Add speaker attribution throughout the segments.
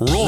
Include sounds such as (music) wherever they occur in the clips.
Speaker 1: Roll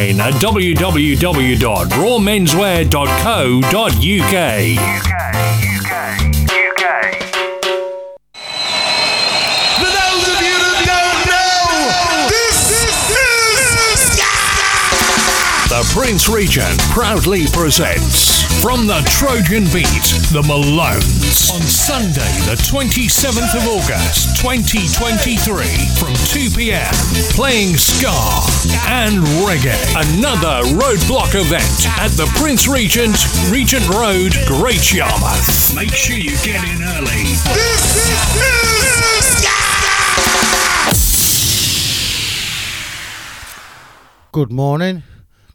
Speaker 1: at www.rawmenswear.co.uk.
Speaker 2: This is
Speaker 1: The Prince Regent proudly presents From the Trojan Beat, The Malones. On Sunday, the 27th of August, 2023, from 2 pm, playing ska and reggae. Another roadblock event at the Prince Regent, Regent Road, Great Yarmouth. Make sure you get in early.
Speaker 3: Good morning,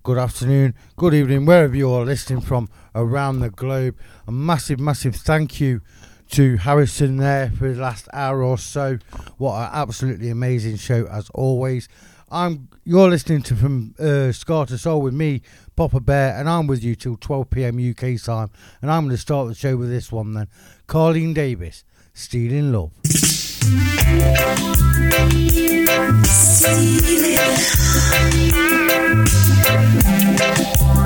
Speaker 3: good afternoon, good evening, wherever you are listening from around the globe. A massive, massive thank you to Harrison there for the last hour or so. What an absolutely amazing show as always. I'm you're listening to from uh, Ska to Soul with me, Poppa Bear, and I'm with you till 12 p.m. UK time. And I'm going to start the show with this one then. Carlene Davis, Stealing Love.
Speaker 4: You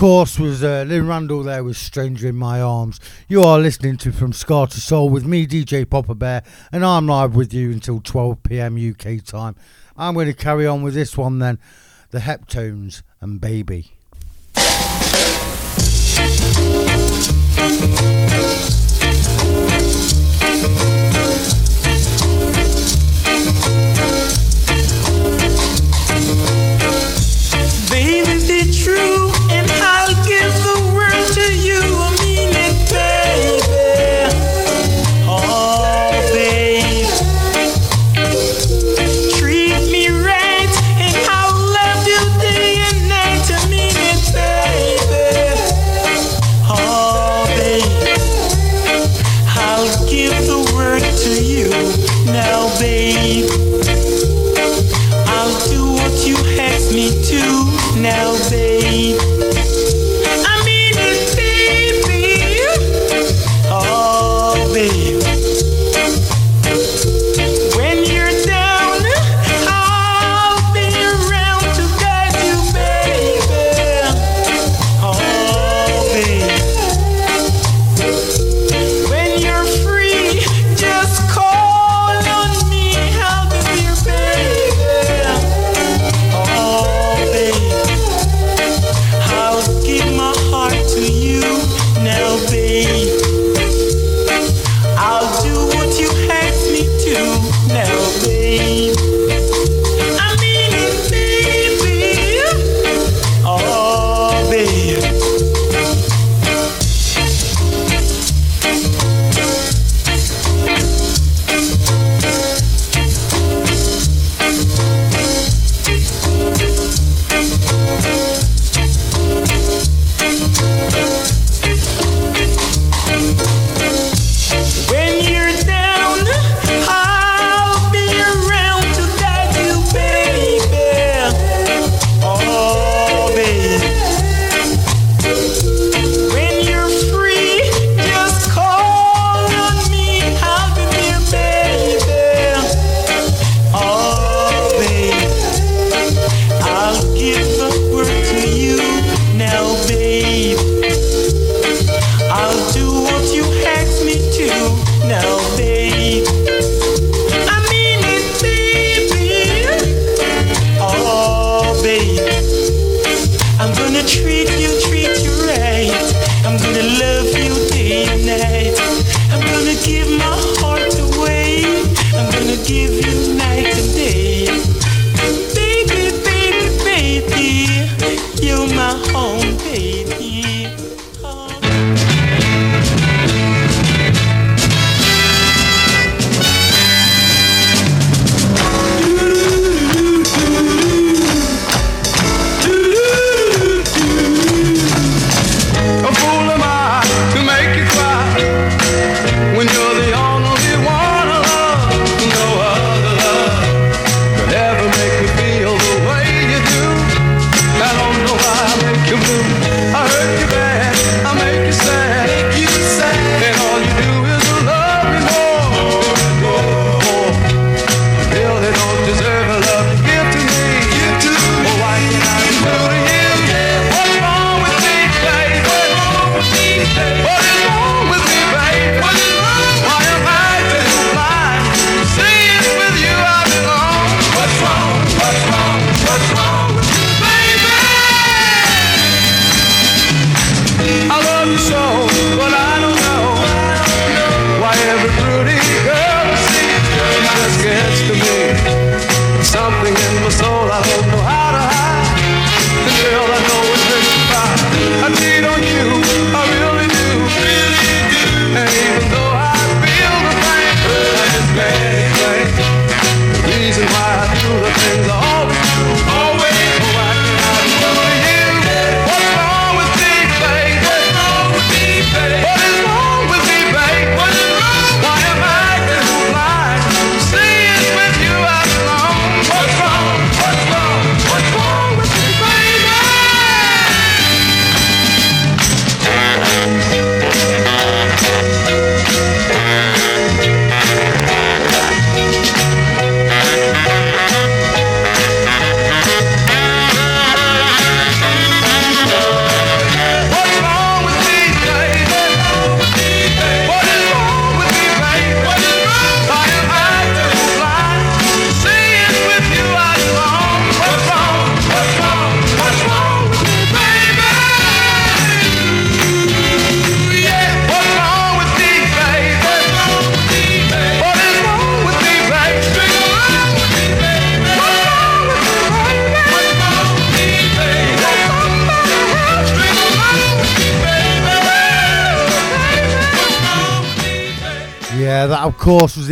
Speaker 3: course, was uh, Lynn Randall there with Stranger in My Arms. You are listening to From Ska to Soul with me, DJ Poppa Bear, and I'm live with you until 12 pm UK time. I'm going to carry on with this one then the Heptones and Baby.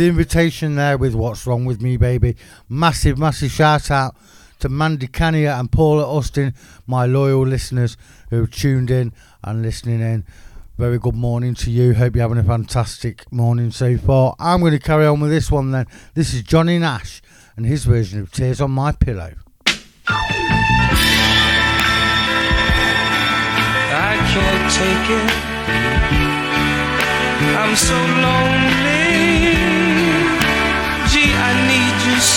Speaker 3: invitation there with What's Wrong With Me, Baby. Massive, massive shout out to Mandy Cania and Paula Austin, my loyal listeners who tuned in and listening in. Very good morning to you. Hope you're having a fantastic morning so far. I'm going to carry on with this one then. This is Johnny Nash and his version of Tears on My Pillow.
Speaker 5: I can't take it. I'm so lonely.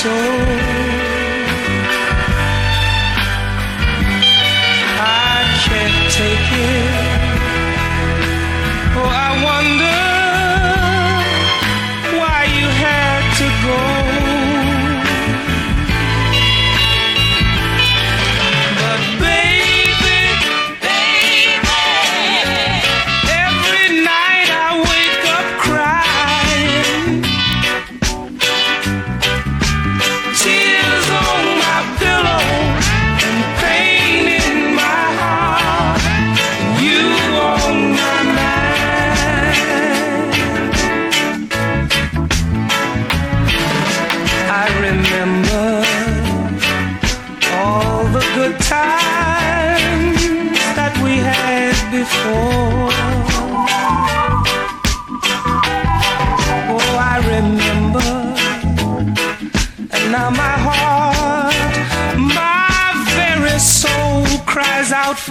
Speaker 5: show.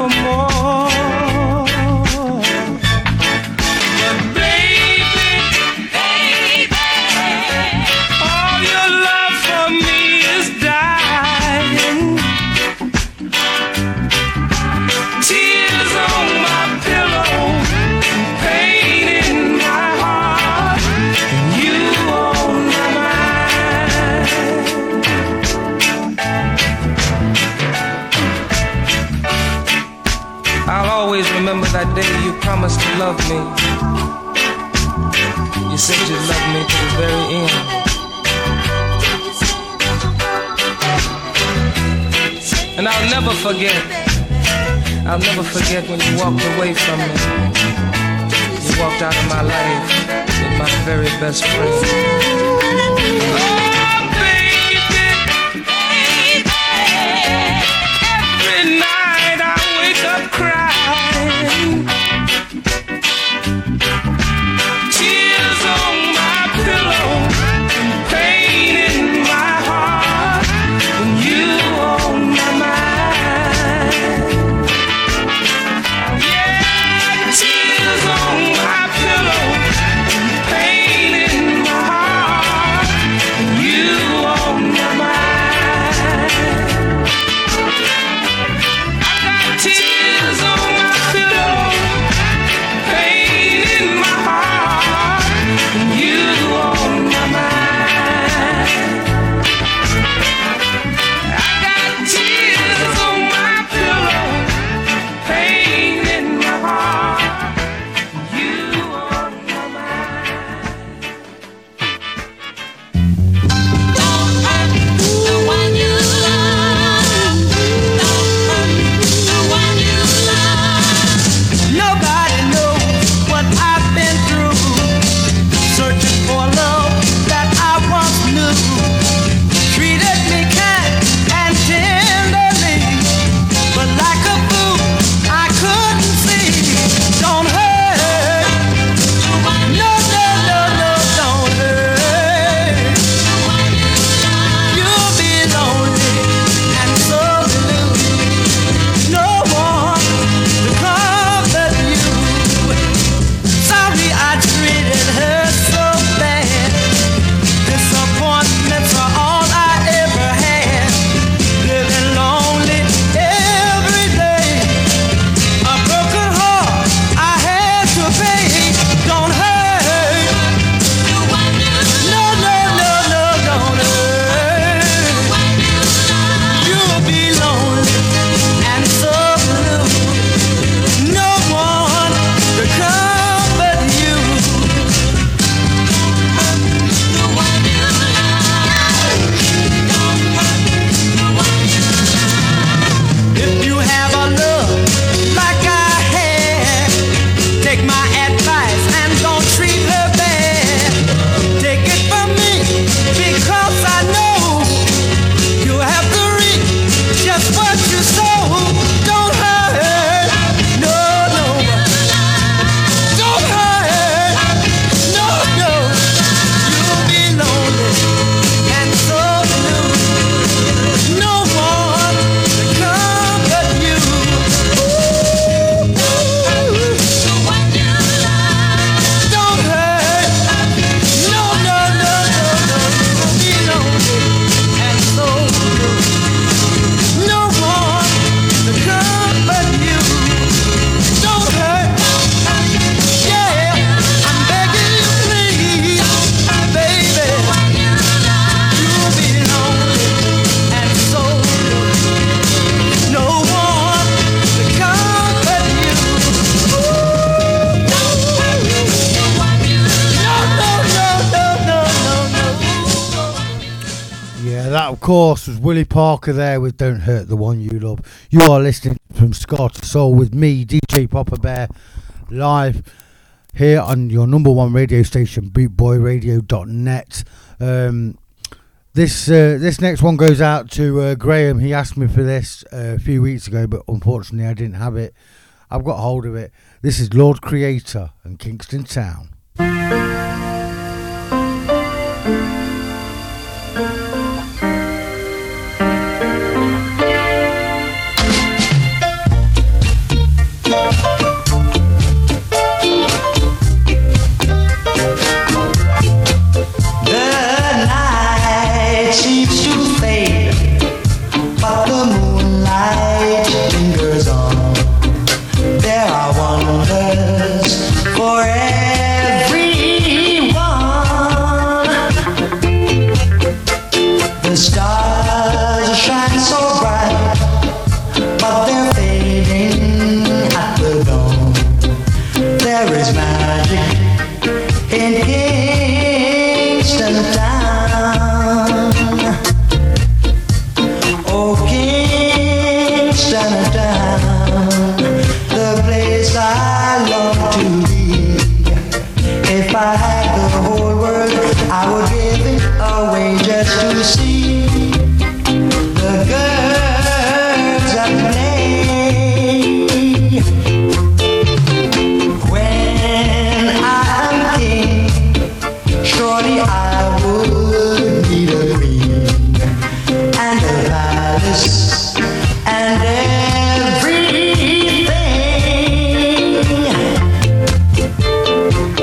Speaker 5: for more. love me. You said you loved me to the very end. And I'll never forget. I'll never forget when you walked away from me. You walked out of my life with my very best friend.
Speaker 3: Willie Parker there with Don't Hurt the One You Love. You are listening from Scott Soul with me, DJ Poppa Bear, live here on your number one radio station, bootboyradio.net. Um, this uh, this next one goes out to uh, Graham. He asked me for this uh, a few weeks ago, but unfortunately I didn't have it. I've got hold of it. This is Lord Creator and Kingston Town.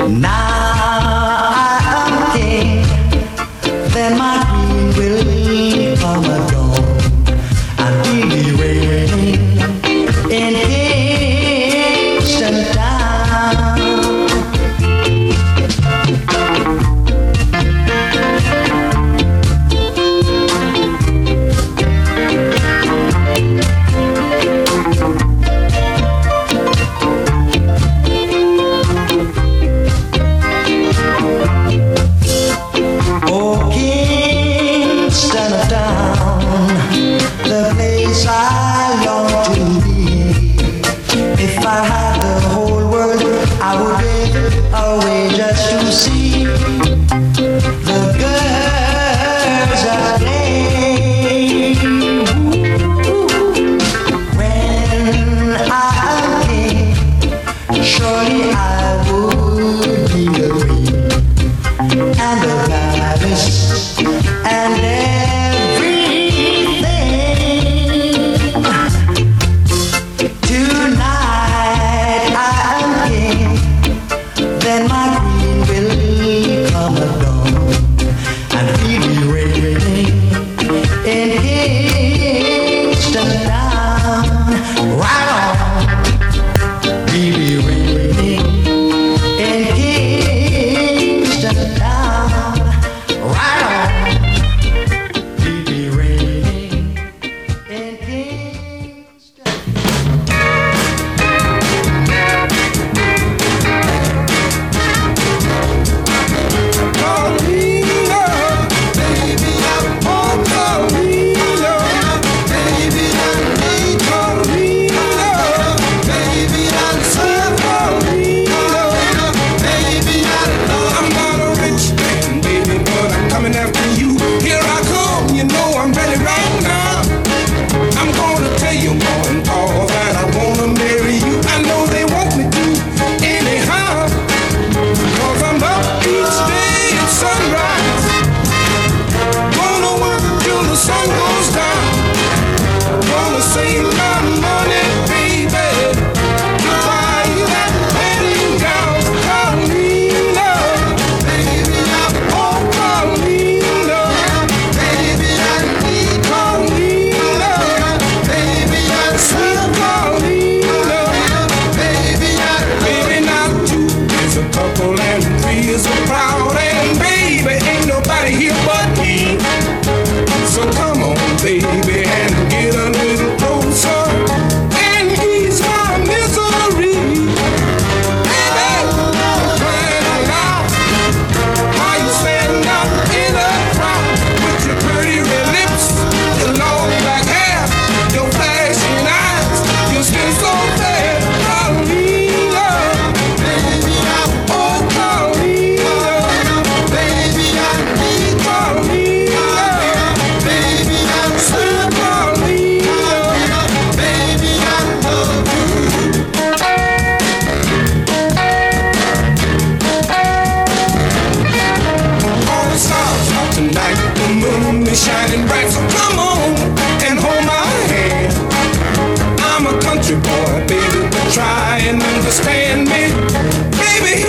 Speaker 6: Now
Speaker 7: understand me. Baby,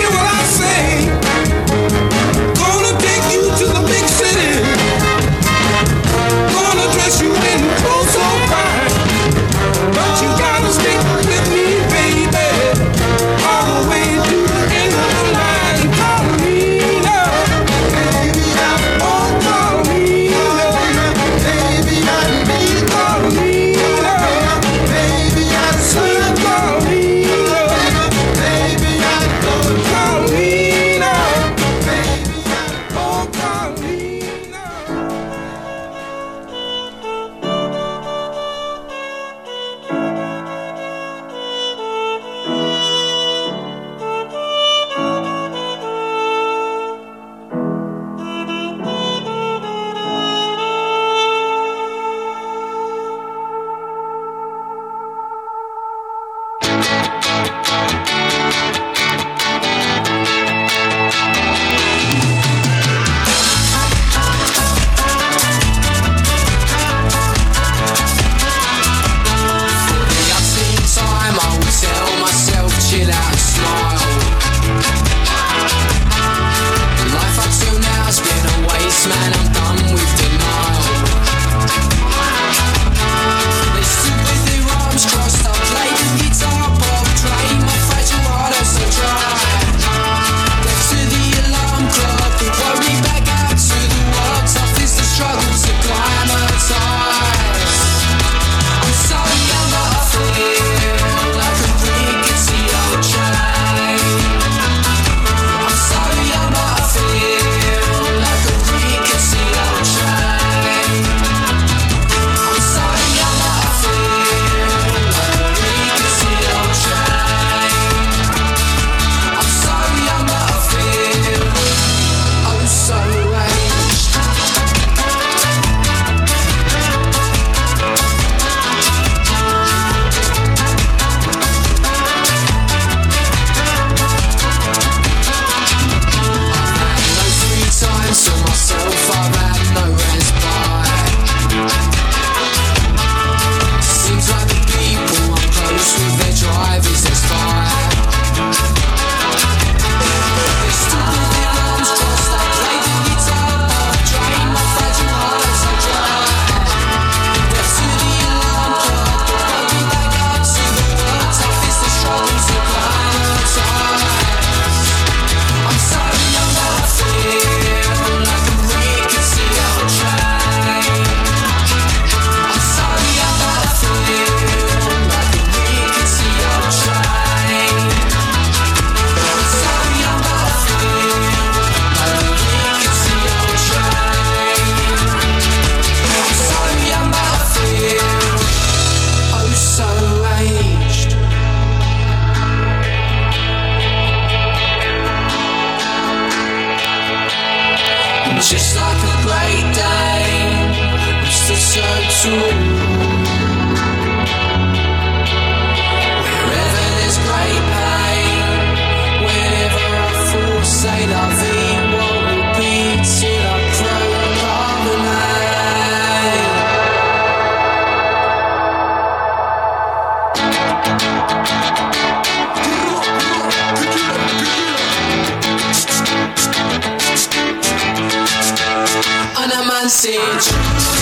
Speaker 7: cacete.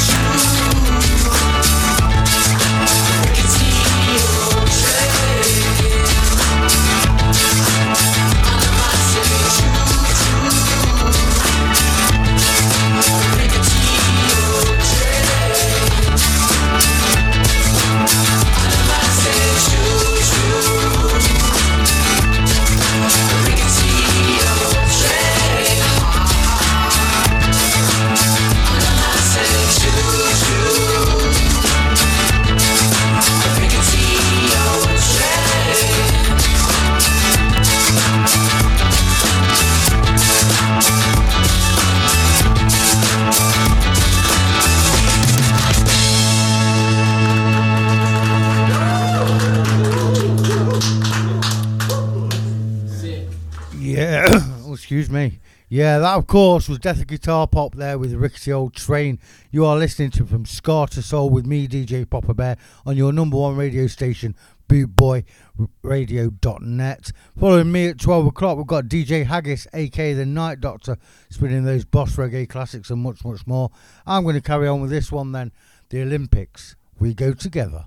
Speaker 8: Yeah, that of course was Death of Guitar Pop there with Rickety Old Train. You are listening to From Ska to Soul with me, DJ Poppa Bear, on your number one radio station, bootboyradio.net. Following me at 12 o'clock, we've got DJ Haggis, aka The Night Doctor, spinning those boss reggae classics and much, much more. I'm going to carry on with this one then The Olympics, We Go Together.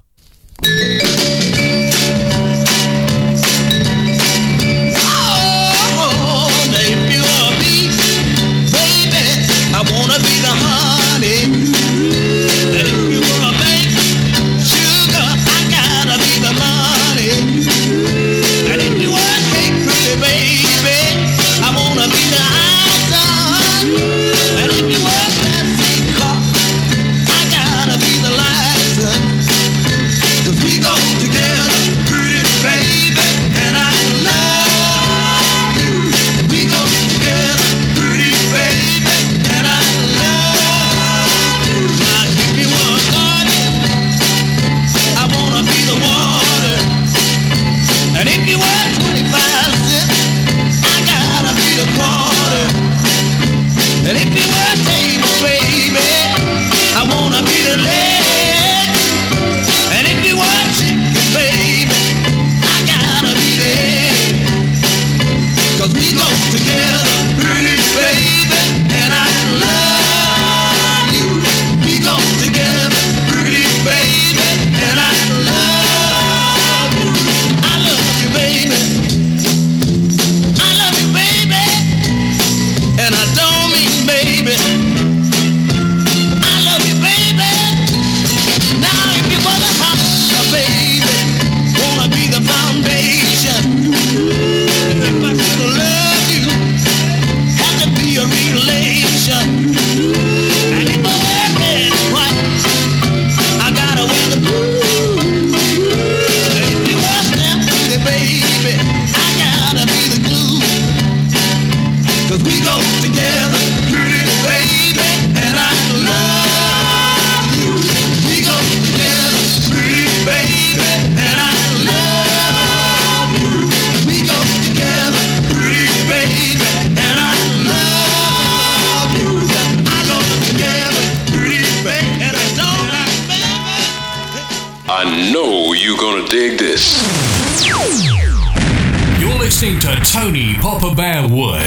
Speaker 9: I
Speaker 10: know you're gonna dig this.
Speaker 1: You're listening to Tony Poppa Bear Wood.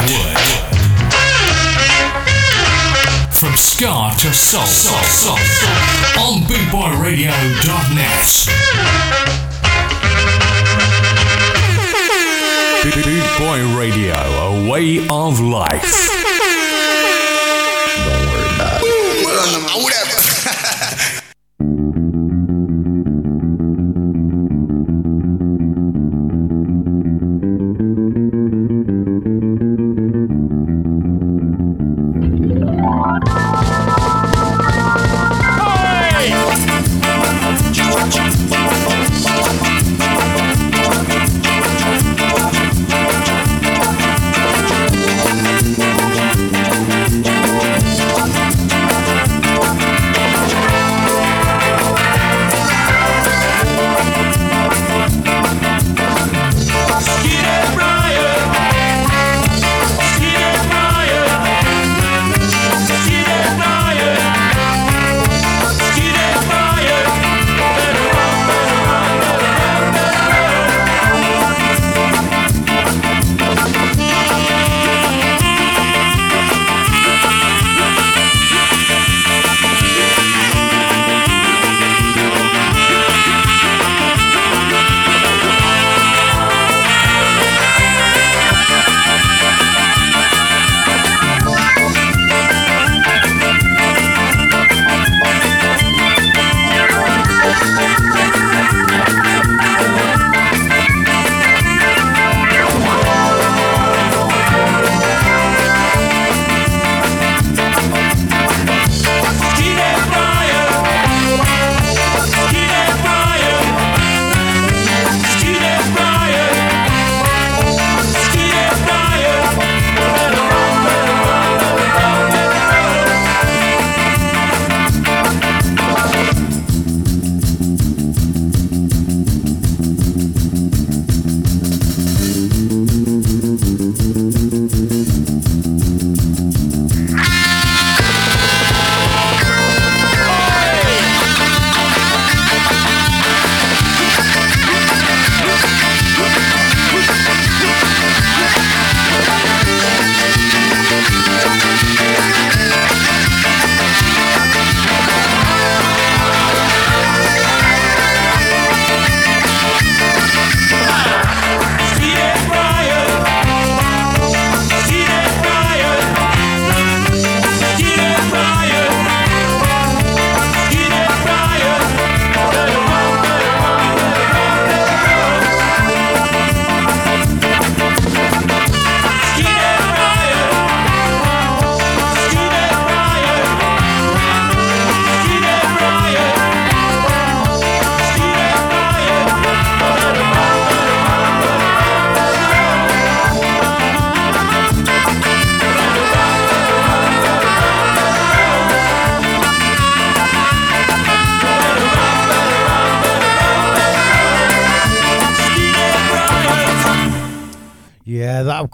Speaker 1: From Ska to Soul, soul, soul, soul. on BootboyRadio.net. Boot Boy Radio, a way of life.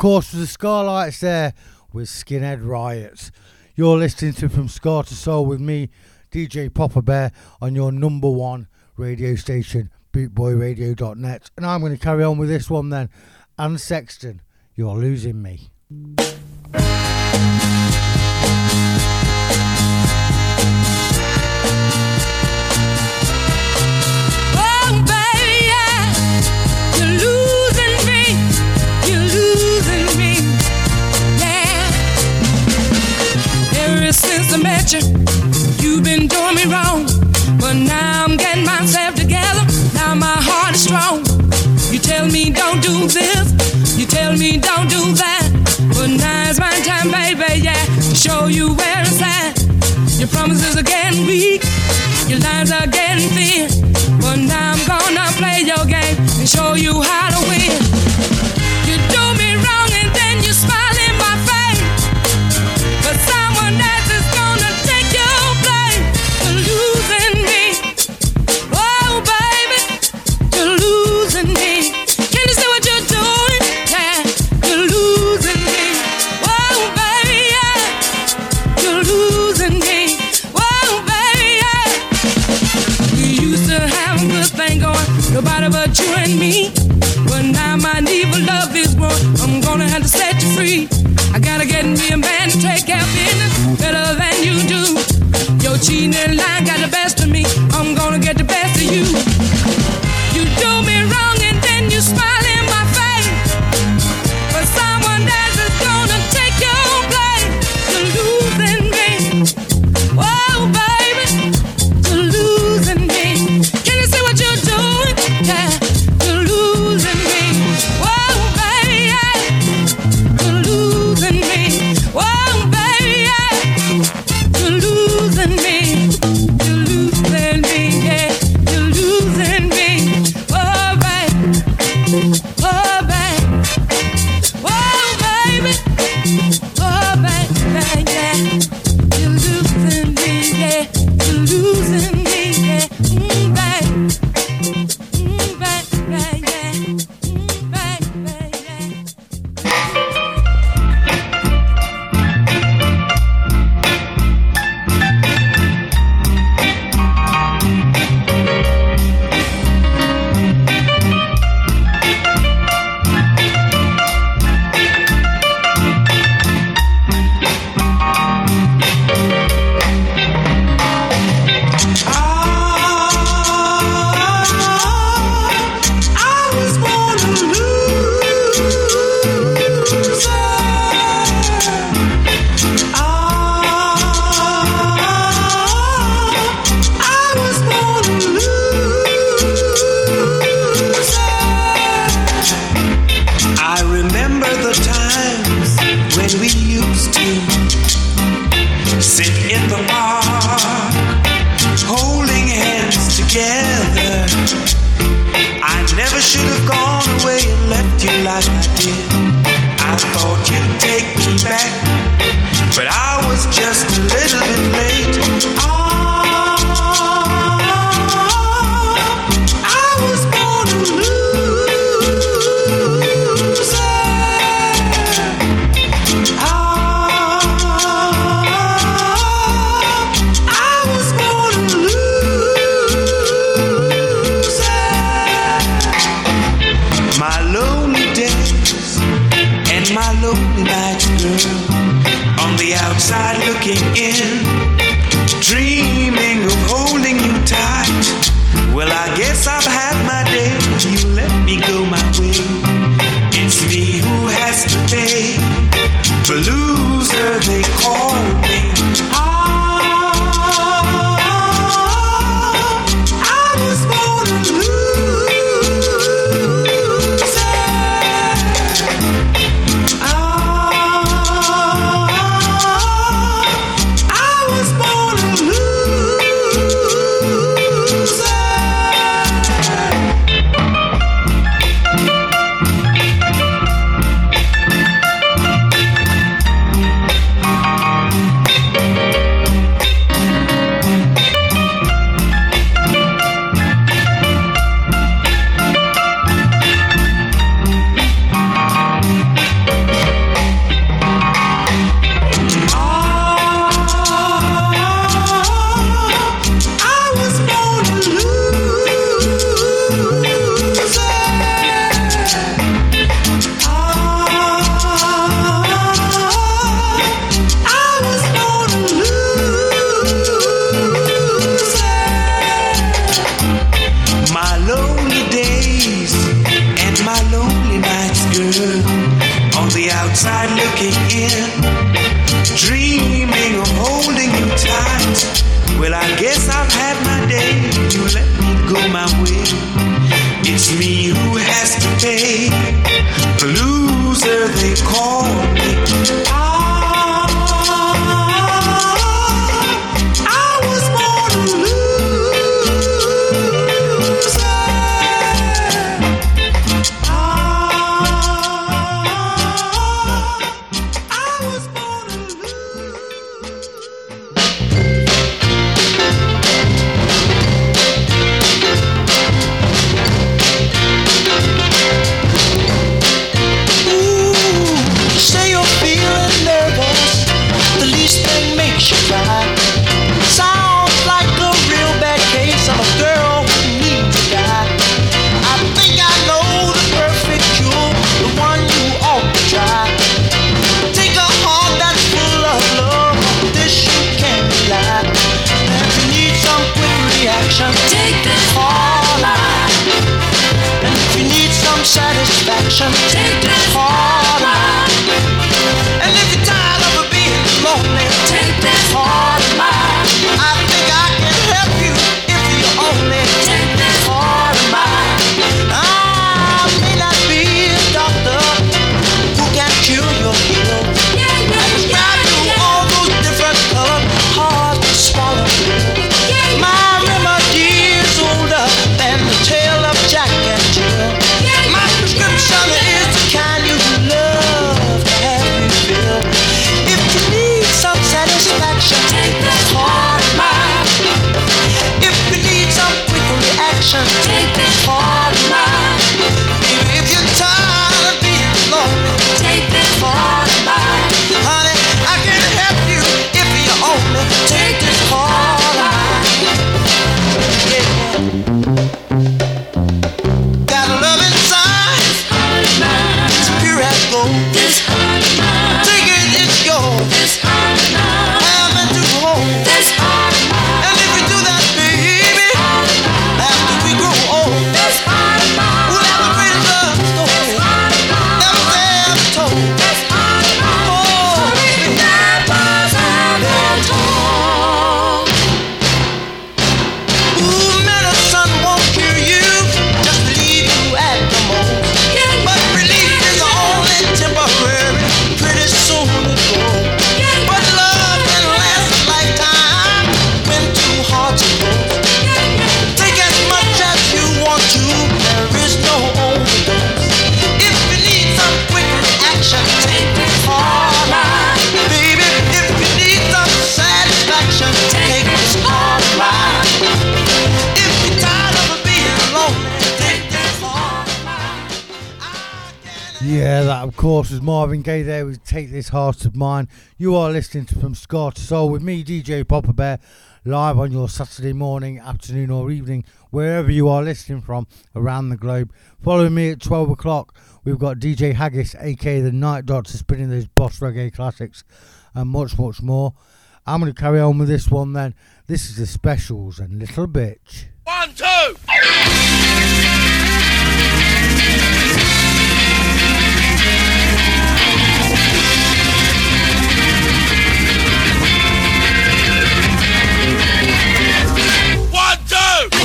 Speaker 3: course, the Skylights there with Skinhead Riots. You're listening to From Ska to Soul with me, DJ Poppa Bear, on your number one radio station, bootboyradio.net. And I'm going to carry on with this one then. Ann Sexton, You're Losing Me.
Speaker 5: you. You've been doing me wrong, but now I'm getting myself together. Now my heart is strong. You tell me don't do this, you tell me don't do that, but now's my time, baby, yeah, to show you where it's at. Your promises are getting weak, your lines are getting thin, but now I'm gonna play your game and show you how to win.
Speaker 3: Gaye there with Take This Heart of Mine. You are listening to From Ska to Soul with me, DJ Poppa Bear, live on your Saturday morning, afternoon, or evening, wherever you are listening from around the globe. Follow me at 12 o'clock. We've got DJ Haggis, aka The Night Doctor, spinning those boss reggae classics and much, much more. I'm going to carry on with this one then. This is the specials and Little Bitch.
Speaker 11: One, two!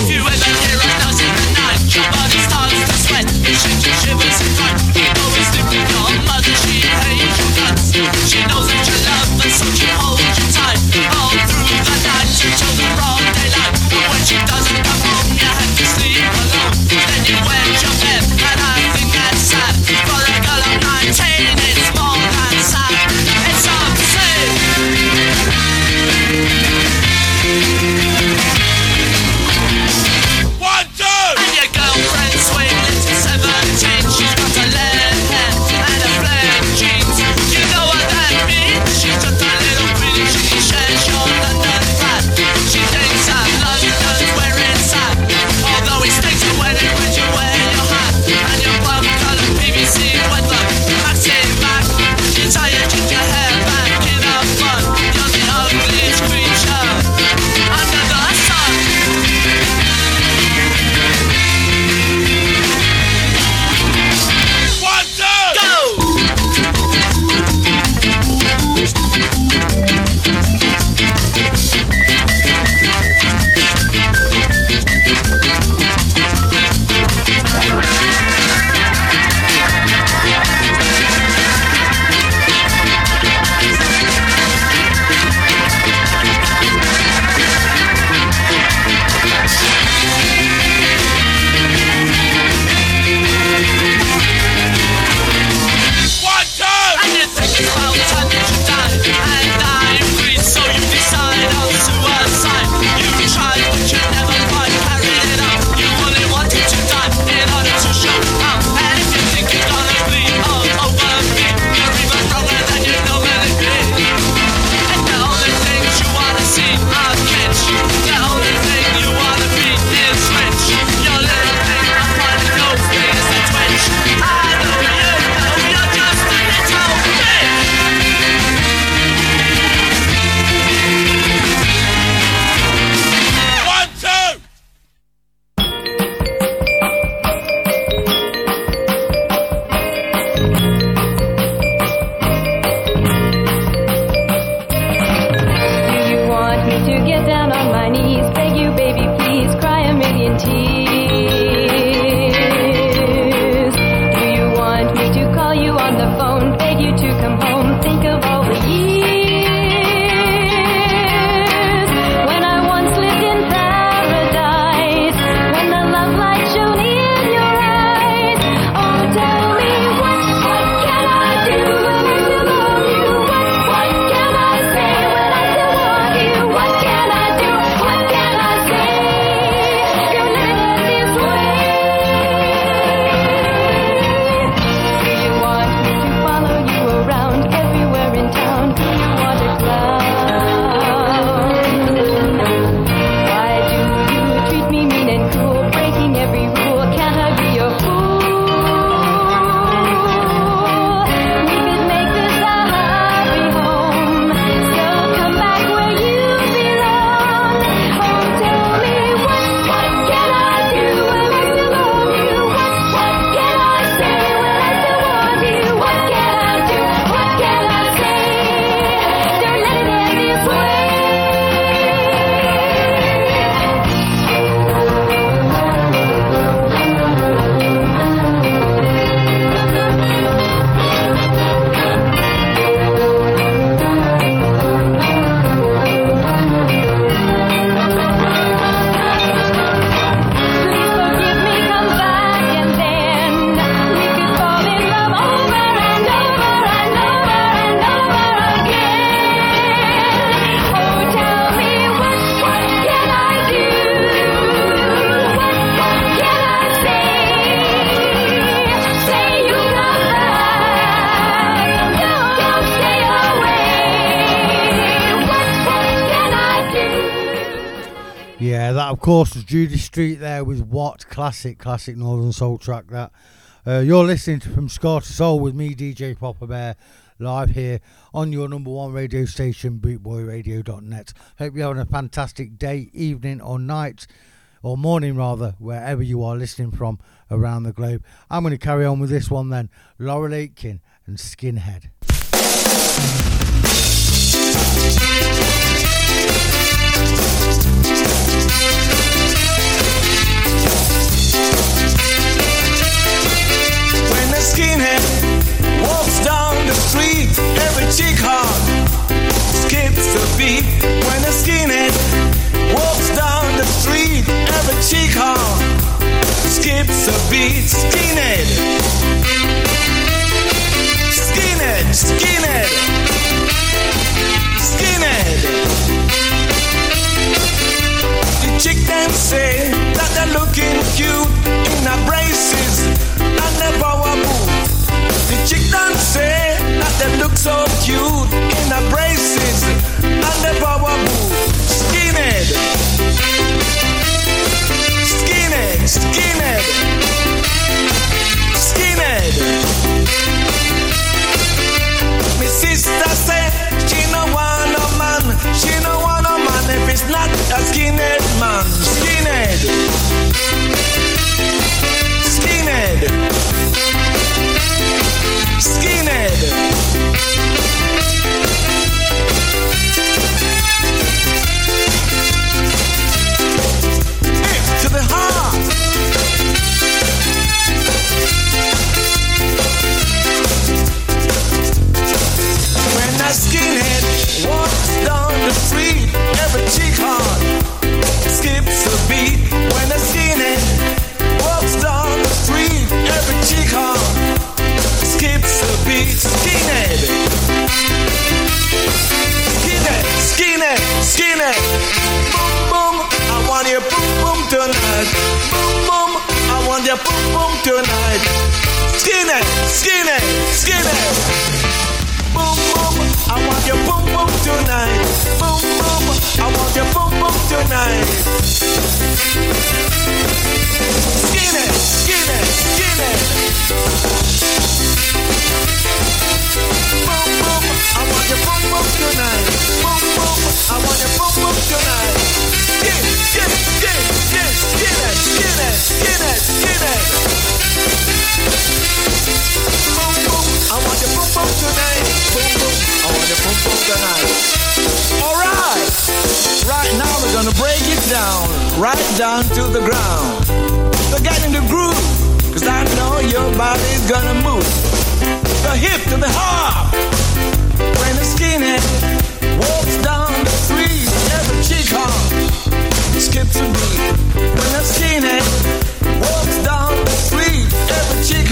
Speaker 12: you ever hear a night, sweat. She shivers and she hates your. She knows that you love her, so she holds you tight. All through the night until the daylight. But when she doesn't come home, you have to sleep alone. Then you
Speaker 4: bed, and think that's sad for a girl of 19. Course Judy Street there with what classic, classic Northern Soul track that. Uh, you're listening to From Ska to Soul with me, DJ Poppa Bear, live here on your number one radio station, bootboyradio.net. Hope you're having a fantastic day, evening, or night, or morning rather, wherever you are listening from around the globe. I'm going to carry on with this one then Laurel Aitken and Skinhead.
Speaker 8: Skinhead walks down the street, every chick skips a beat. When the skinhead walks down the street, every cheekhead skips a skinhead chick them say that they're looking cute in their braces. And their boom boom tonight. Skin it, skin it, skin it. Boom boom. I want your boom boom tonight. Boom boom. I want your boom boom tonight. Skinny, skinny, skinny. Boom boom. I want your boom boom tonight. Boom boom. I want your boom boom tonight. Yeah, yeah, yeah, yeah. Skinny, skinny, skinny, skinny. I want your boom boom tonight. Boom boom. I want your boom boom tonight. All right. Right now we're gonna break it down, right down to the ground. The I know your body's gonna move. The hip to the heart. When the walks down the street, every chick. When the walks down the street, every chick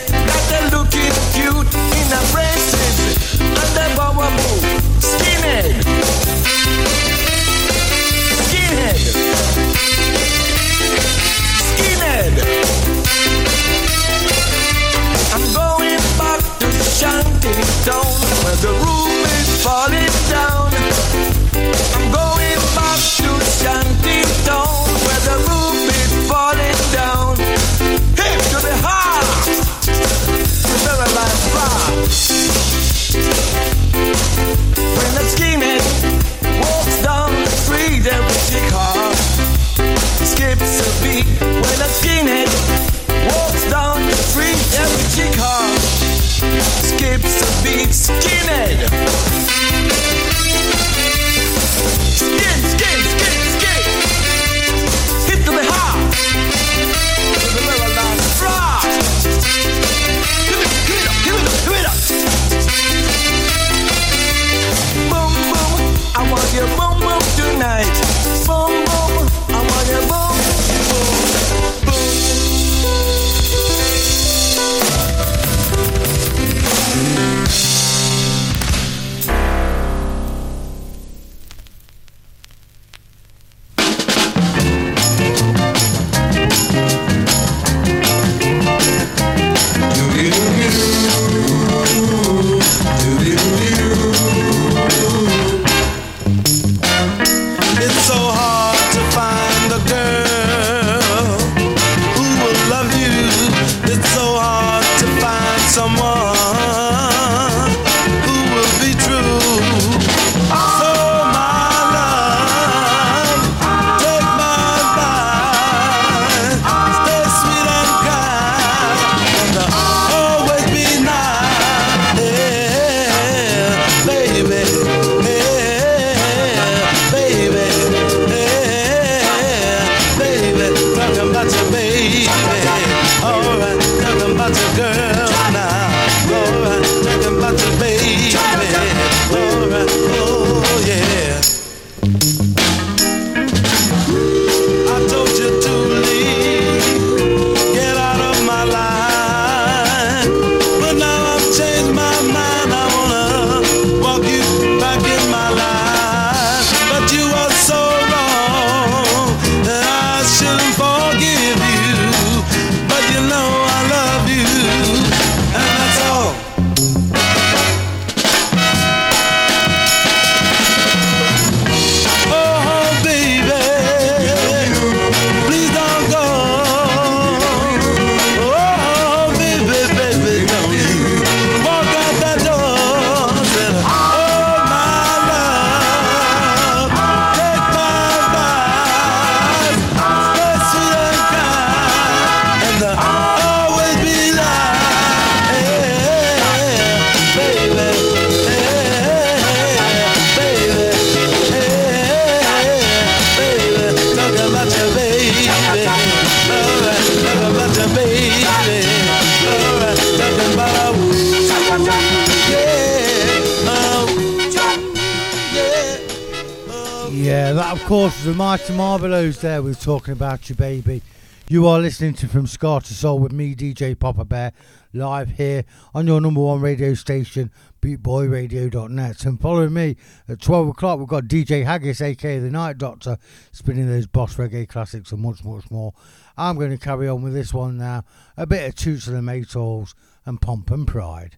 Speaker 8: talking about you,
Speaker 3: baby. You are listening to From Ska to Soul with me, DJ Poppa Bear, live here on your number one radio station, bootboyradio.net. And following me at 12 o'clock, we've got DJ Haggis, aka The Night Doctor, spinning those boss reggae classics and much, much more. I'm going to carry on with this one now. A bit of Toots and the Maytals and Pomp and Pride.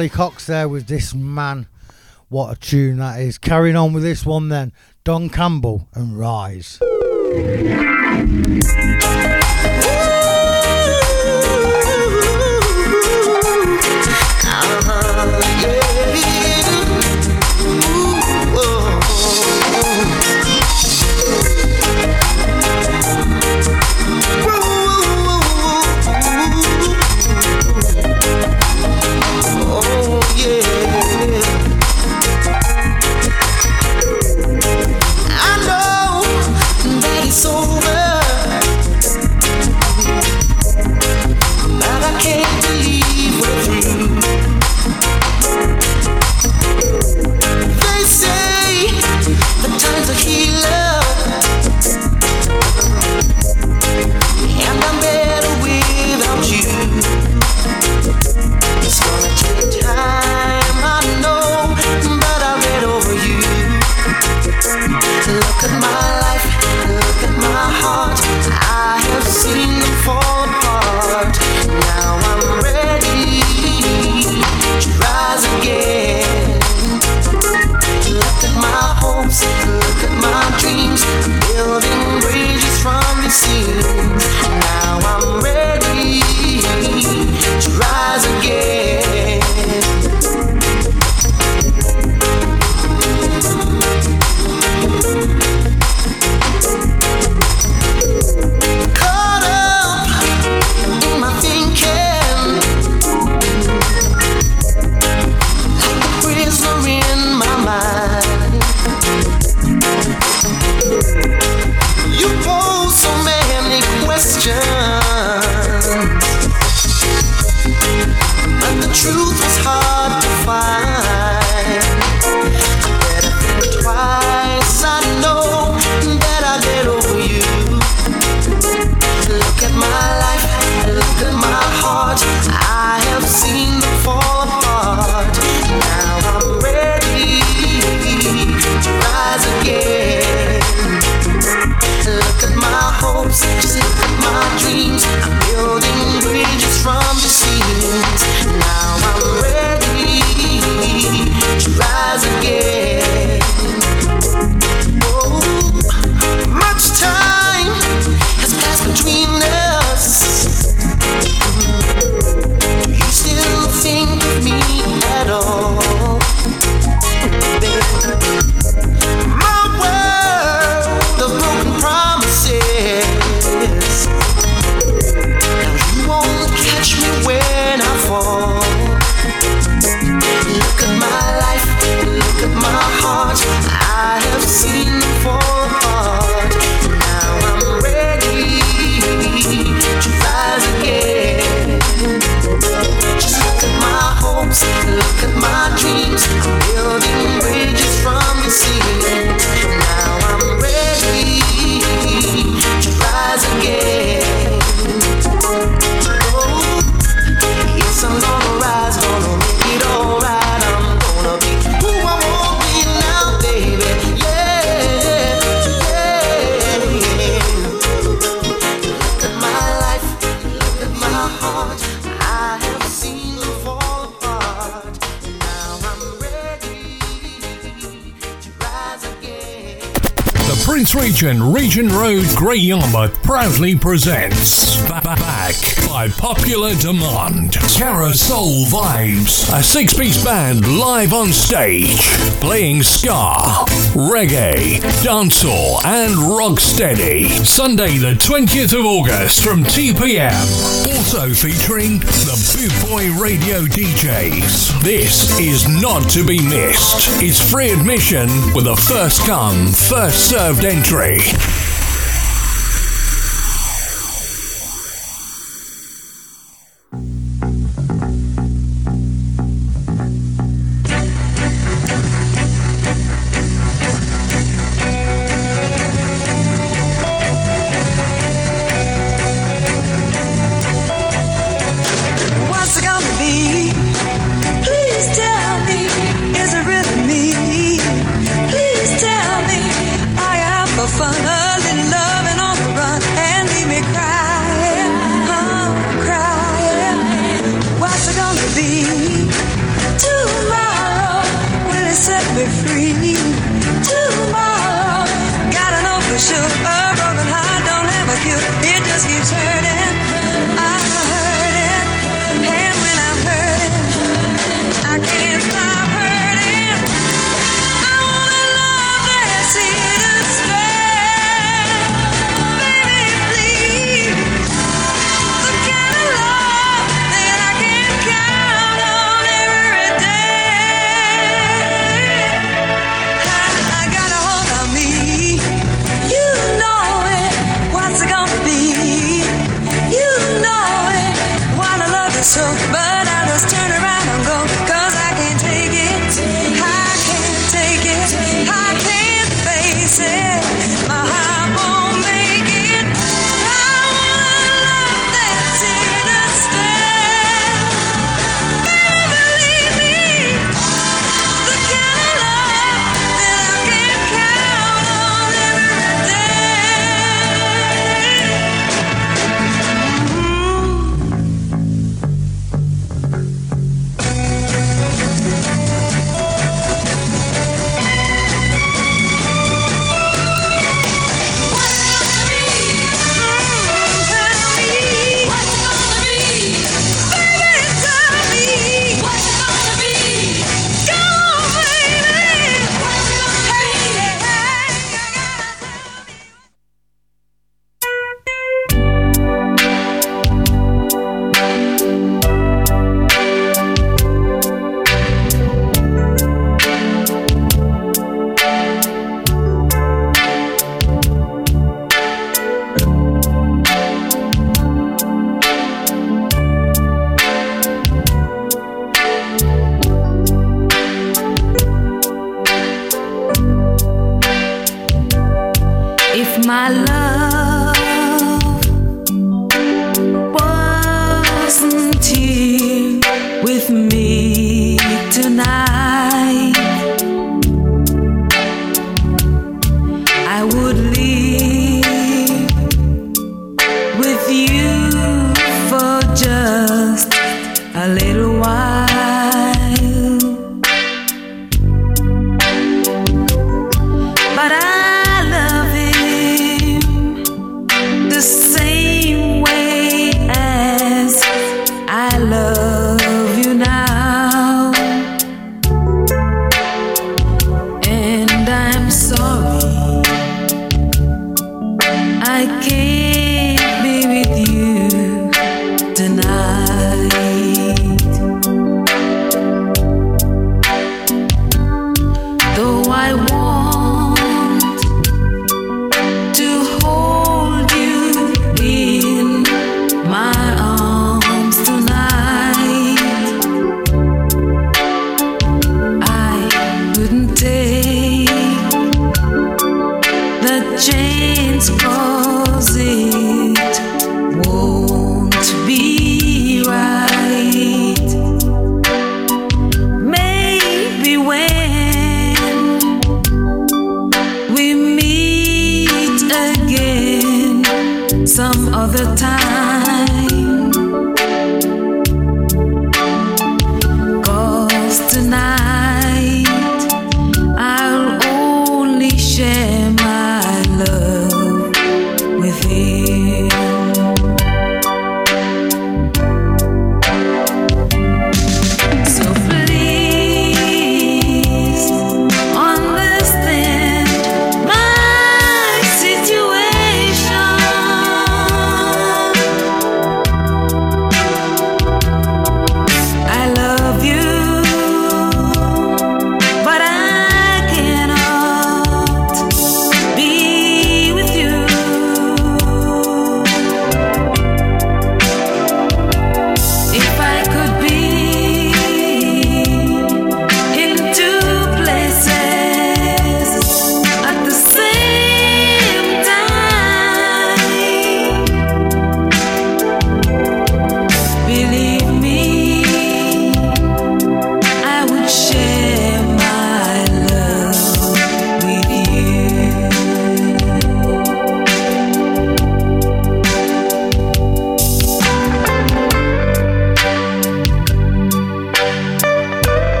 Speaker 6: Charlie Cox there with this man. What a tune that is. Carrying on with this one then. Don Campbell and Rise.
Speaker 13: Regent Road, Great Yarmouth proudly presents Back by Popular Demand. Terror Soul Vibes, a six piece band live on stage, playing Ska, reggae, dancehall, and rocksteady. Sunday, the 20th of August from 2 p.m. Also featuring the Boot Boy Radio DJs. This is not to be missed. It's free admission with a first come, first served entry.
Speaker 14: all the
Speaker 4: time.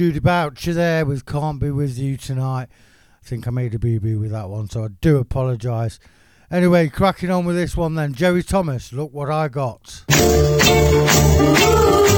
Speaker 4: Judy Boucher there with Can't Be With You Tonight. I think I made a boo boo with that one, so I do apologise. Anyway, cracking on with this one then. Jerry Thomas, look what I got. (laughs)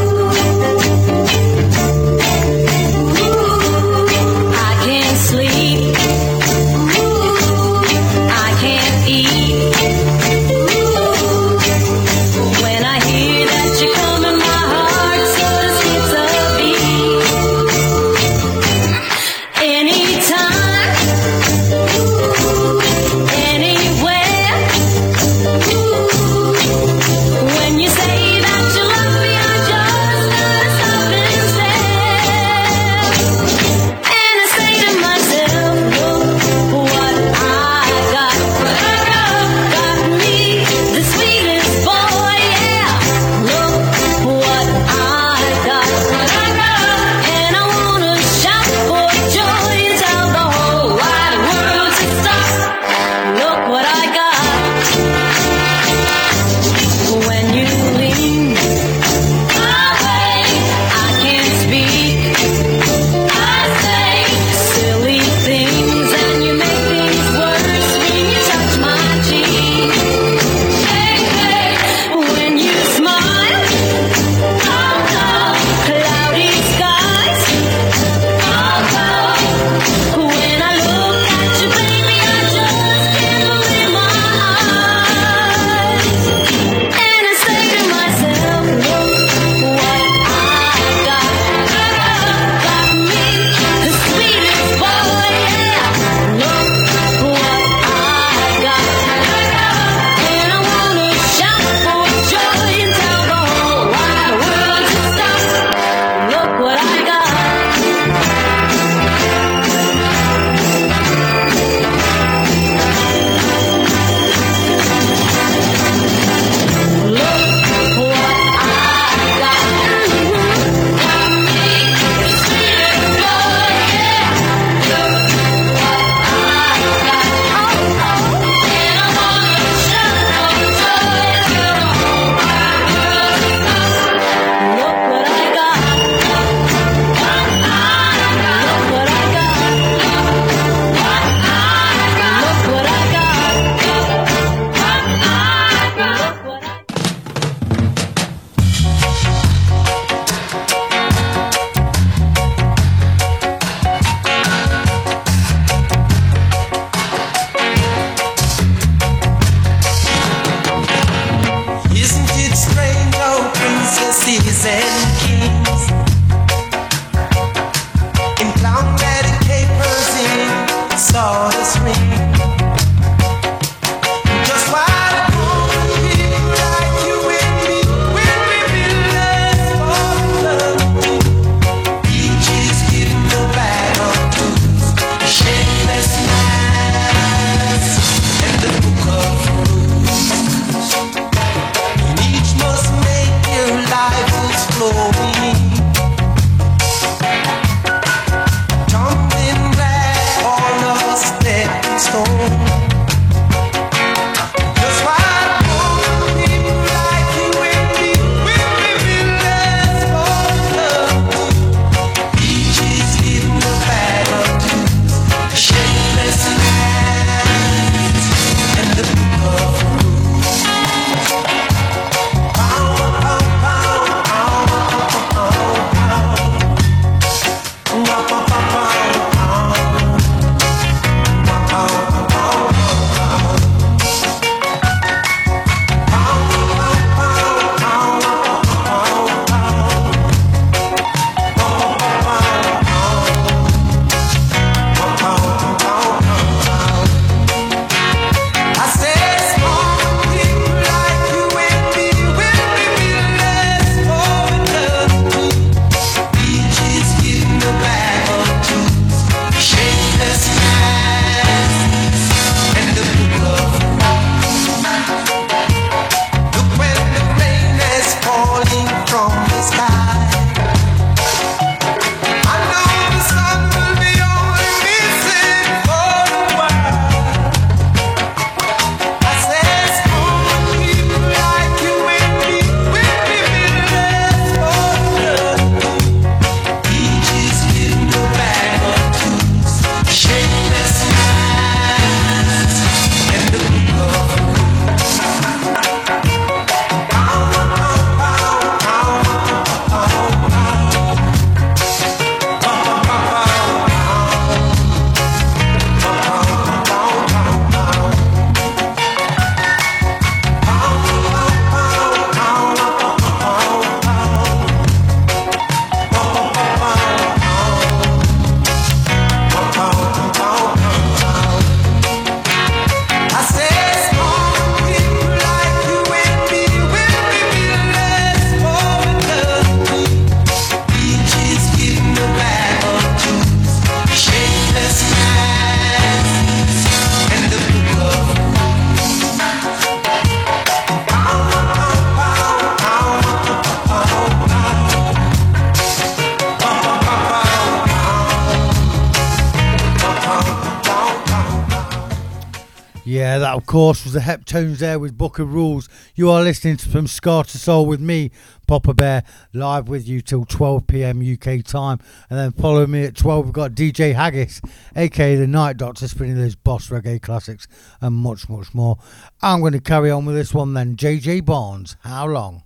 Speaker 3: Tones there with Book of Rules. You are listening to From Ska to Soul with me, Poppa Bear, live with you till 12 pm UK time. And then follow me at 12, we've got DJ Haggis, aka The Night Doctor, spinning those boss reggae classics and much, much more. I'm going to carry on with this one then. JJ Barnes, How Long?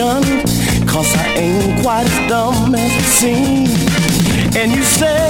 Speaker 15: Cause I ain't quite as dumb as it seems And you
Speaker 8: say.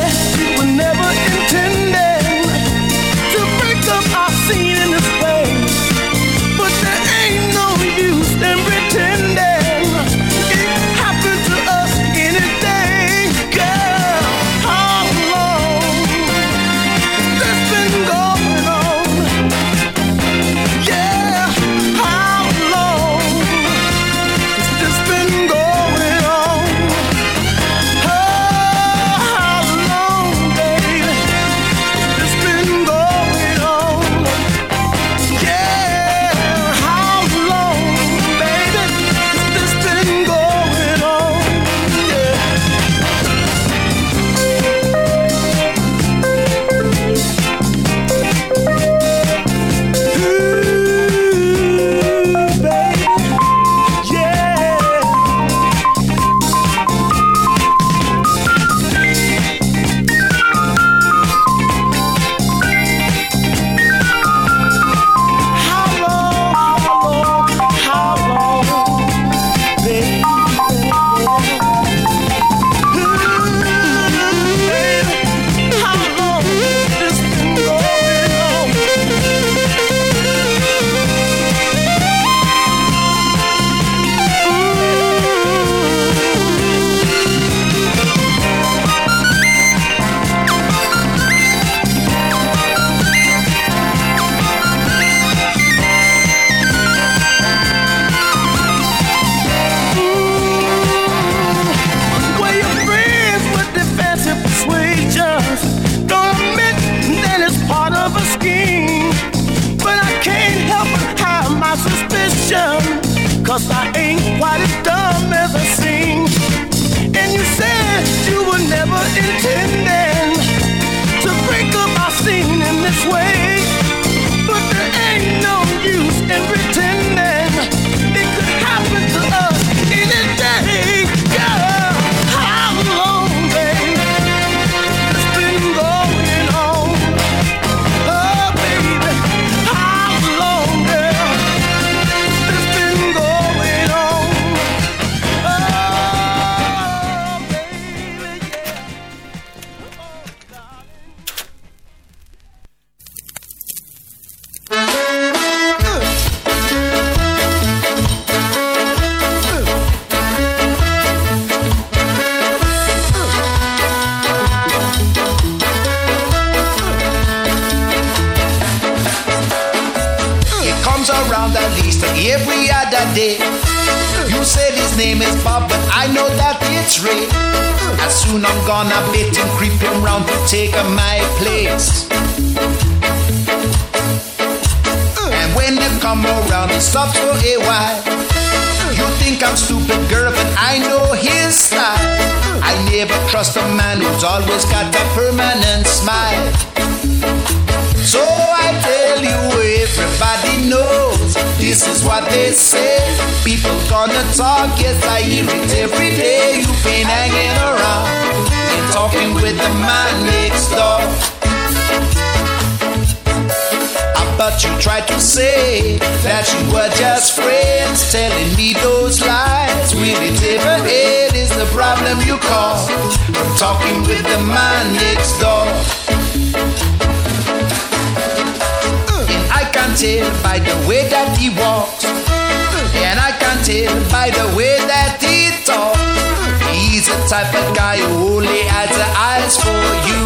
Speaker 16: Of guy who only has the eyes for you.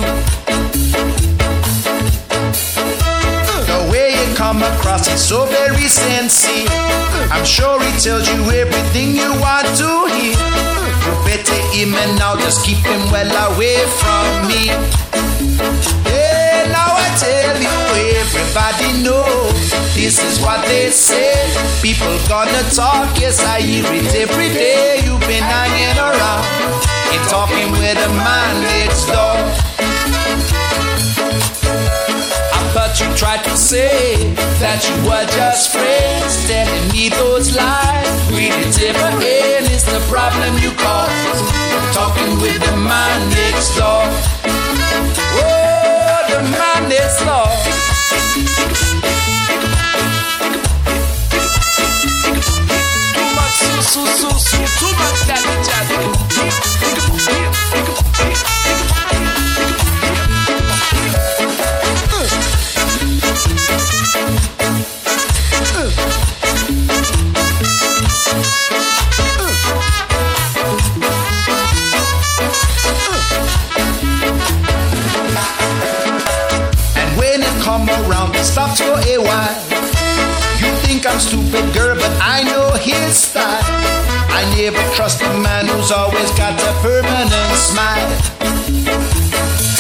Speaker 16: The way you come across is so very sincere. I'm sure he tells you everything you want to hear. You better him and now just keep him well away from me. Yeah, now I tell you, everybody know this is what they say. People gonna talk, yes I hear it every day. You've been hanging around and talking with a next door. But you tried to say that you were just friends, telling me those lies. It ever end? Is the problem you caused? Talking with the man next door. Oh, the man next
Speaker 7: too.
Speaker 16: And when it come around, it stops for a while. You think I'm stupid, girl, but I know his style. I never trust a man who's always got a permanent smile.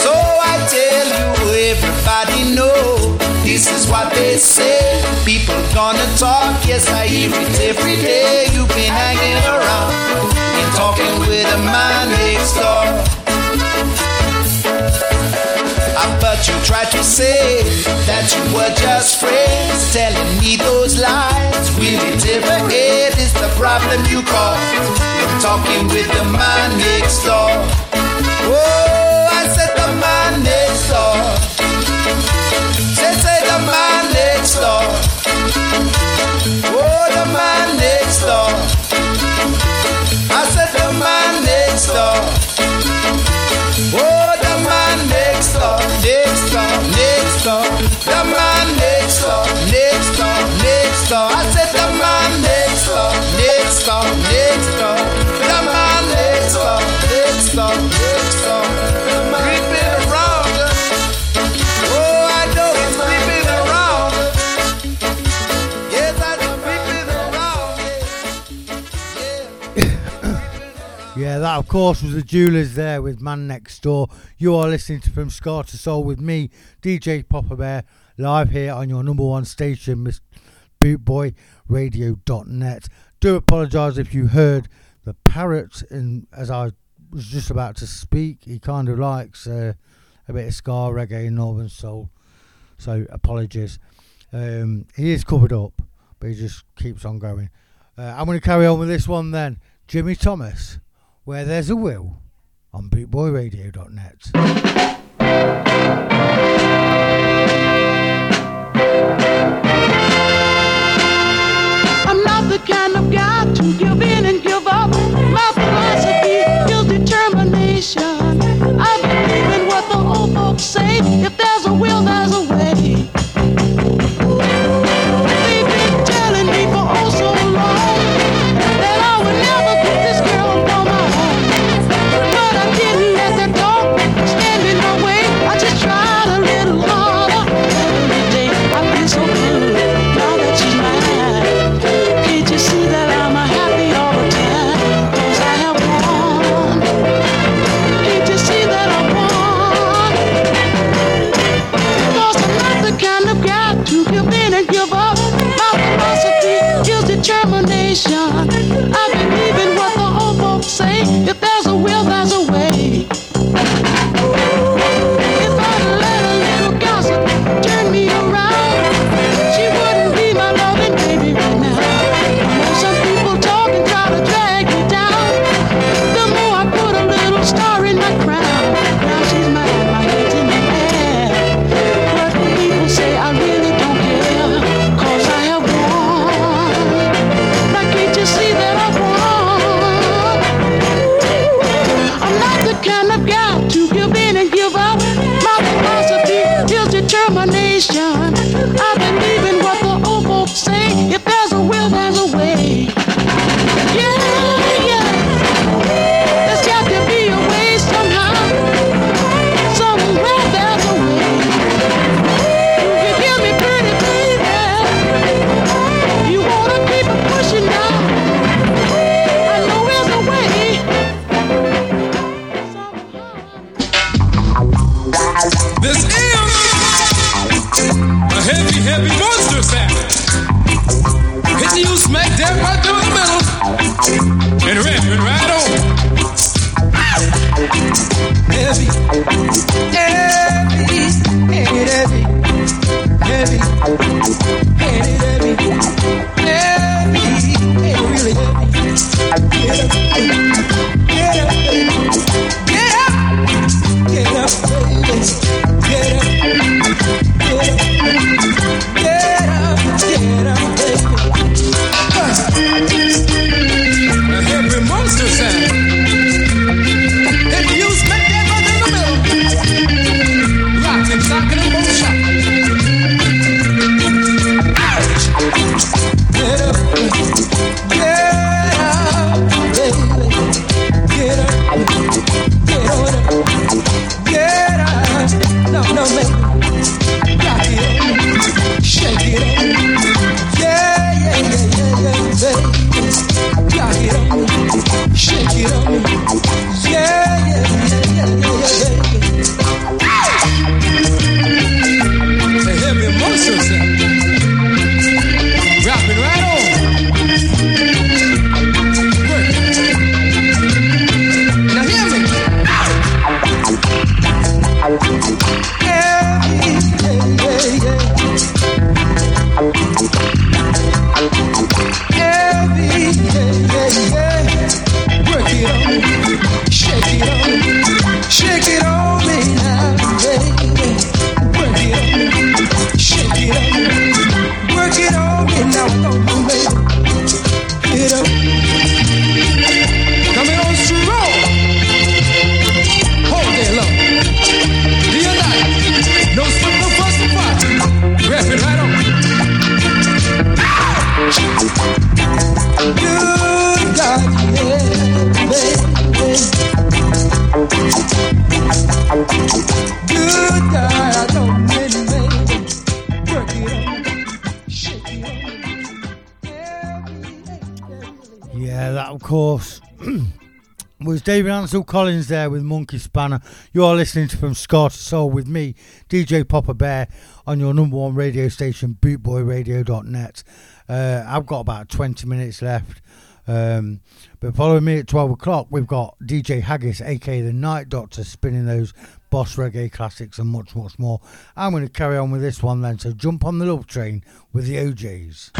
Speaker 16: So I tell you, everybody know this is what they say. People gonna talk, yes, I hear it every day. You've been hanging around and talking with a man next door. I bet you tried to say that you were just friends, telling me those lies. Will it ever end? Is the problem you caused? From talking with the man next door. Oh, I said the man next door. Say, say the man next door. Oh, the man next door. I said the man next door.
Speaker 3: That of course was the Jewelers there with Man Next Door. You are listening to From Ska to Soul with me, DJ Poppa Bear, live here on your number one station, Miss bootboyradio.net. Do apologise if you heard the parrot in as I was just about to speak. He kind of likes uh, a bit of ska reggae and northern soul, so apologies. Um, he is covered up, but he just keeps on going. Uh, I'm going to carry on with this one then. Jimmy Thomas, Where There's a Will, on bootboyradio.net.
Speaker 17: I'm not the kind of guy to give in and give up. My philosophy is determination. I believe in what the old folks say. If there's a will, there's a way.
Speaker 3: Course, (clears throat) was Dave and Ansel Collins there with Monkey Spanner. You are listening to From Ska to Soul with me, DJ Poppa Bear, on your number one radio station, bootboyradio.net. Uh, I've got about 20 minutes left. Um, but following me at 12 o'clock, we've got DJ Haggis, aka the Night Doctor, spinning those boss reggae classics and much, much more. I'm going to carry on with this one then, so jump on the love train with the
Speaker 6: O'Jays.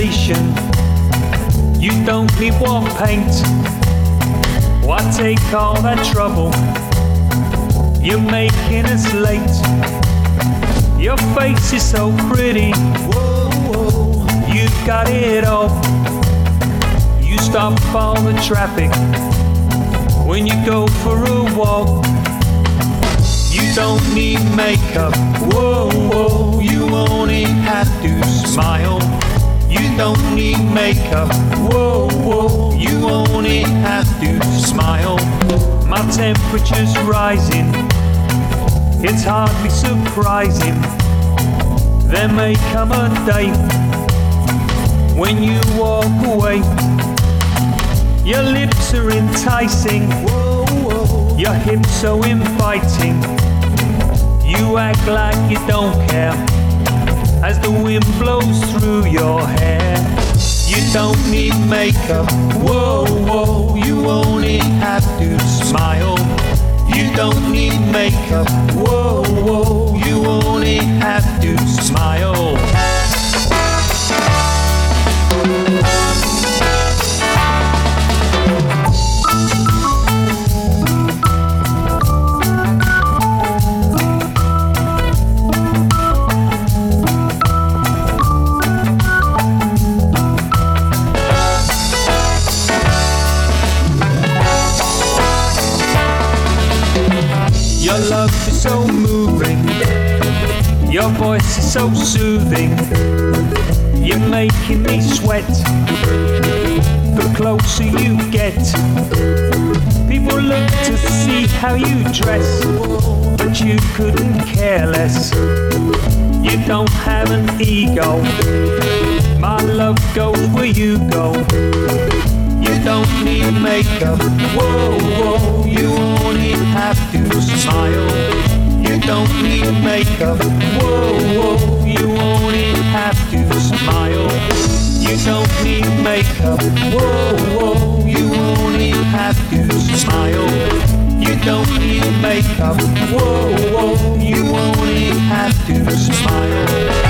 Speaker 6: Foundation. You don't need war paint. Why take all that trouble? You're making us late. Your face is so pretty. Whoa, whoa. You've got it all. You stop all the traffic when you go for a walk. You don't need makeup. Whoa, whoa, you only have to smile. You don't need makeup. Whoa, whoa, you only have to smile. My temperature's rising. It's hardly surprising. There may come a day when you walk away. Your lips are enticing. Whoa, whoa. Your hips so inviting. You act like you don't care as the wind blows through your hair. You don't need makeup. Whoa, whoa. You only have to smile. You don't need makeup. Whoa, whoa. You only have to smile.
Speaker 18: Is so soothing. You're making me sweat. The closer you get, people look to see how you dress, but you couldn't care less. You don't have an ego. My love goes where you go. You don't need makeup. Whoa, whoa, you only have to smile. You don't need makeup. Whoa, whoa, you only have to smile. You don't need makeup. Whoa, whoa, you only have to smile. You don't need makeup. Whoa, whoa, you only have to smile.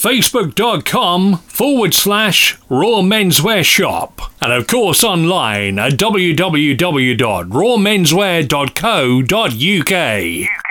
Speaker 1: facebook.com forward slash raw menswear shop. And of course online at www.rawmenswear.co.uk
Speaker 4: I'm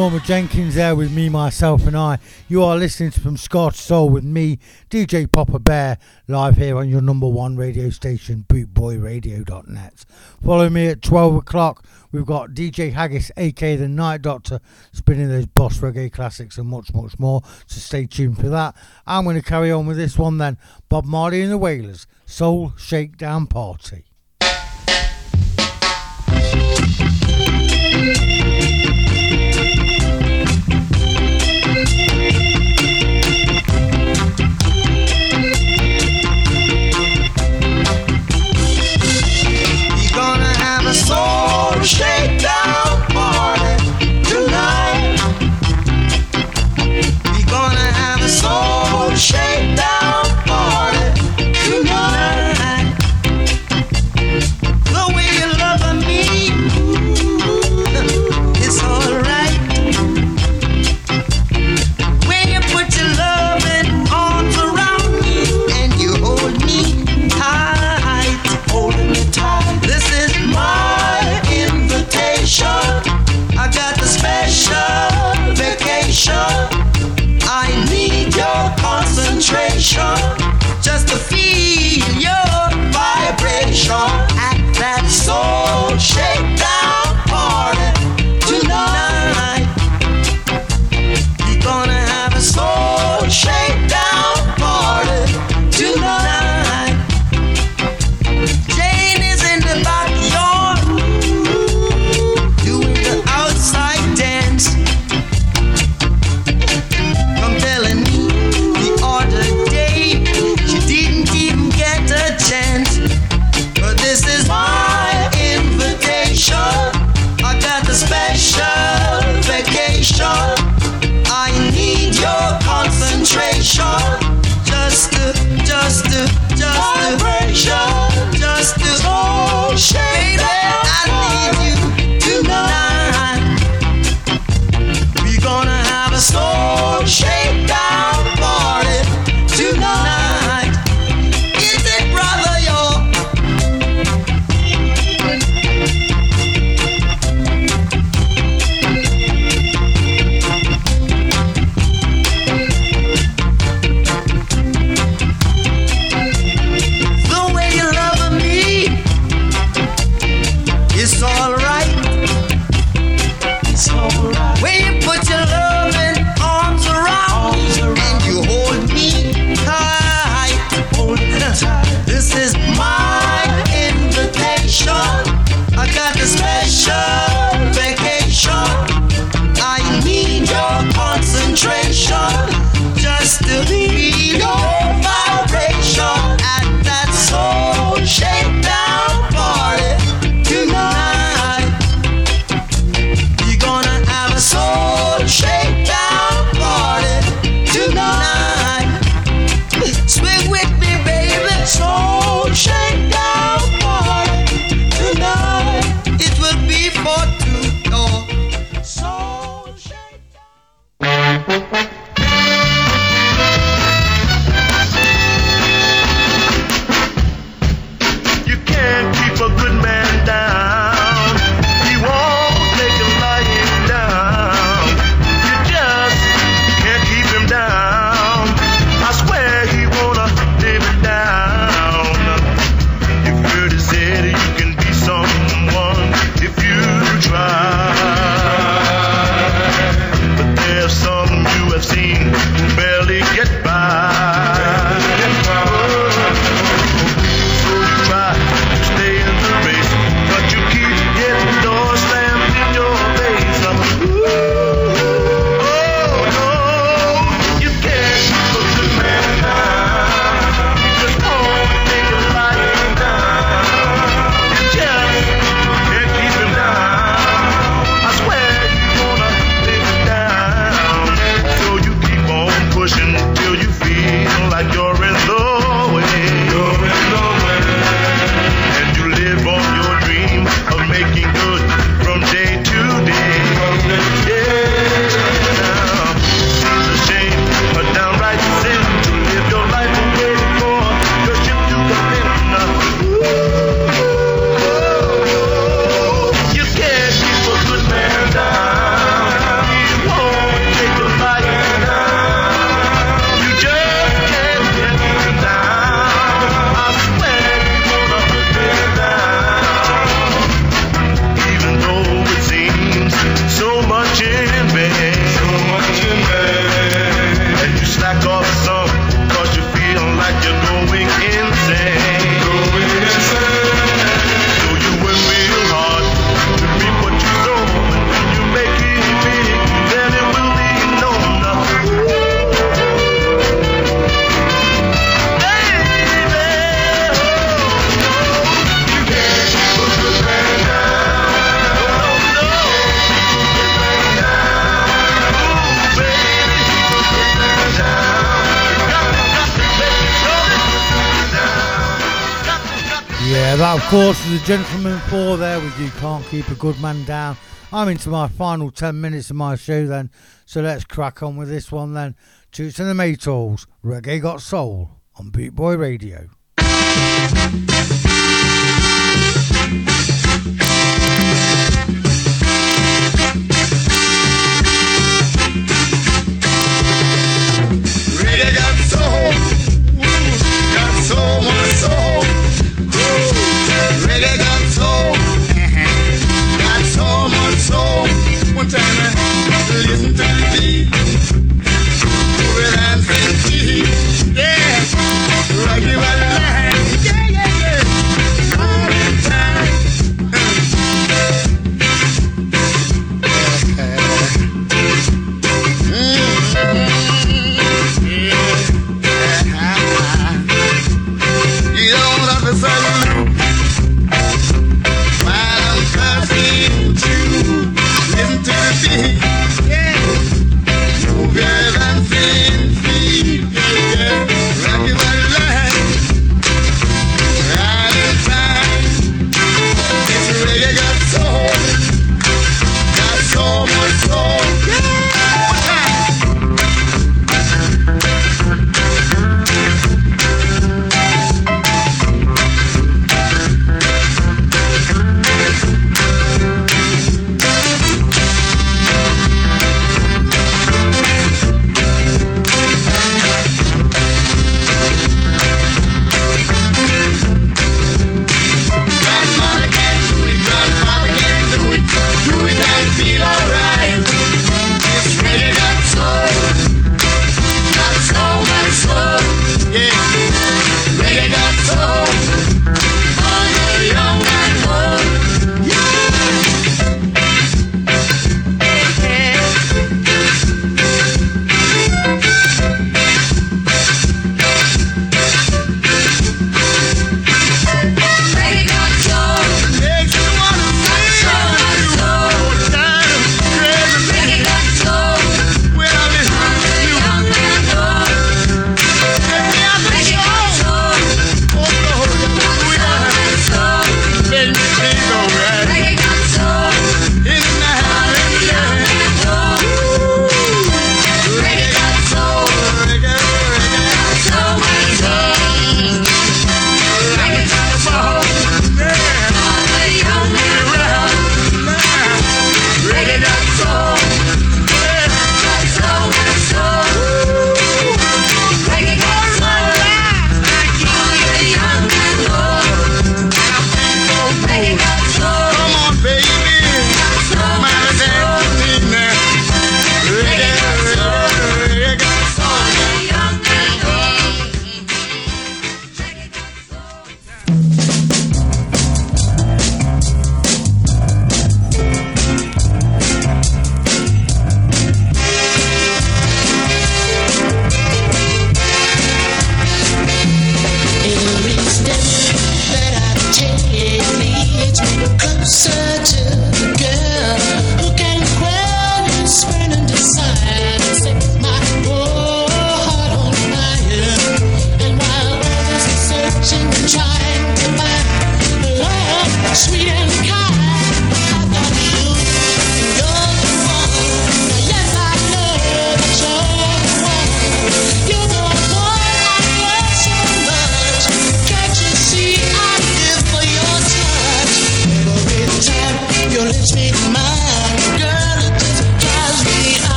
Speaker 3: Norma Jenkins there with me, myself, and I. You are listening to From Ska to Soul with me, DJ Poppa Bear, live here on your number one radio station, bootboyradio.net. Follow me at 12 o'clock. We've got DJ Haggis, aka the Night Doctor, spinning those boss reggae classics and much, much more. So stay tuned for that. I'm going to carry on with this one then Bob Marley and the Wailers, Soul Shakedown Party.
Speaker 6: soul shakedown party tonight. We gonna have a soul. sensation just to feel your vibration at
Speaker 16: that soul shake. course, the gentleman four there with You Can't Keep a Good Man Down. I'm into my final 10 minutes of my show then, so let's crack on with this one then. Toots and the Maytals, Reggae Got Soul on Boot Boy Radio.
Speaker 3: Presentar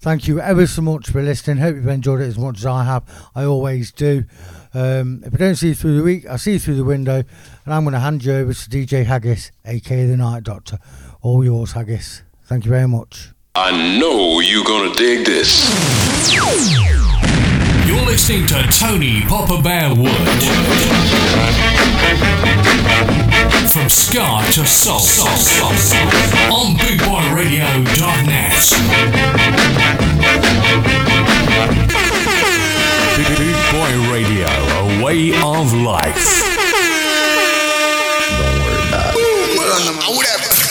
Speaker 3: Thank you ever so much for listening. Hope you've enjoyed it as much as I have. I always do. Um, if I don't see you through the week, I'll see you through the window, and I'm going to hand you over to DJ Haggis, aka the Night Doctor. All yours, Haggis. Thank you very much.
Speaker 10: I know you're gonna dig this.
Speaker 1: You're listening to Tony Poppa Bear Wood. From Ska to Soul. soul, soul, soul. On BootboyRadio.net. Boot Boy Radio, a way of life.
Speaker 19: I would have.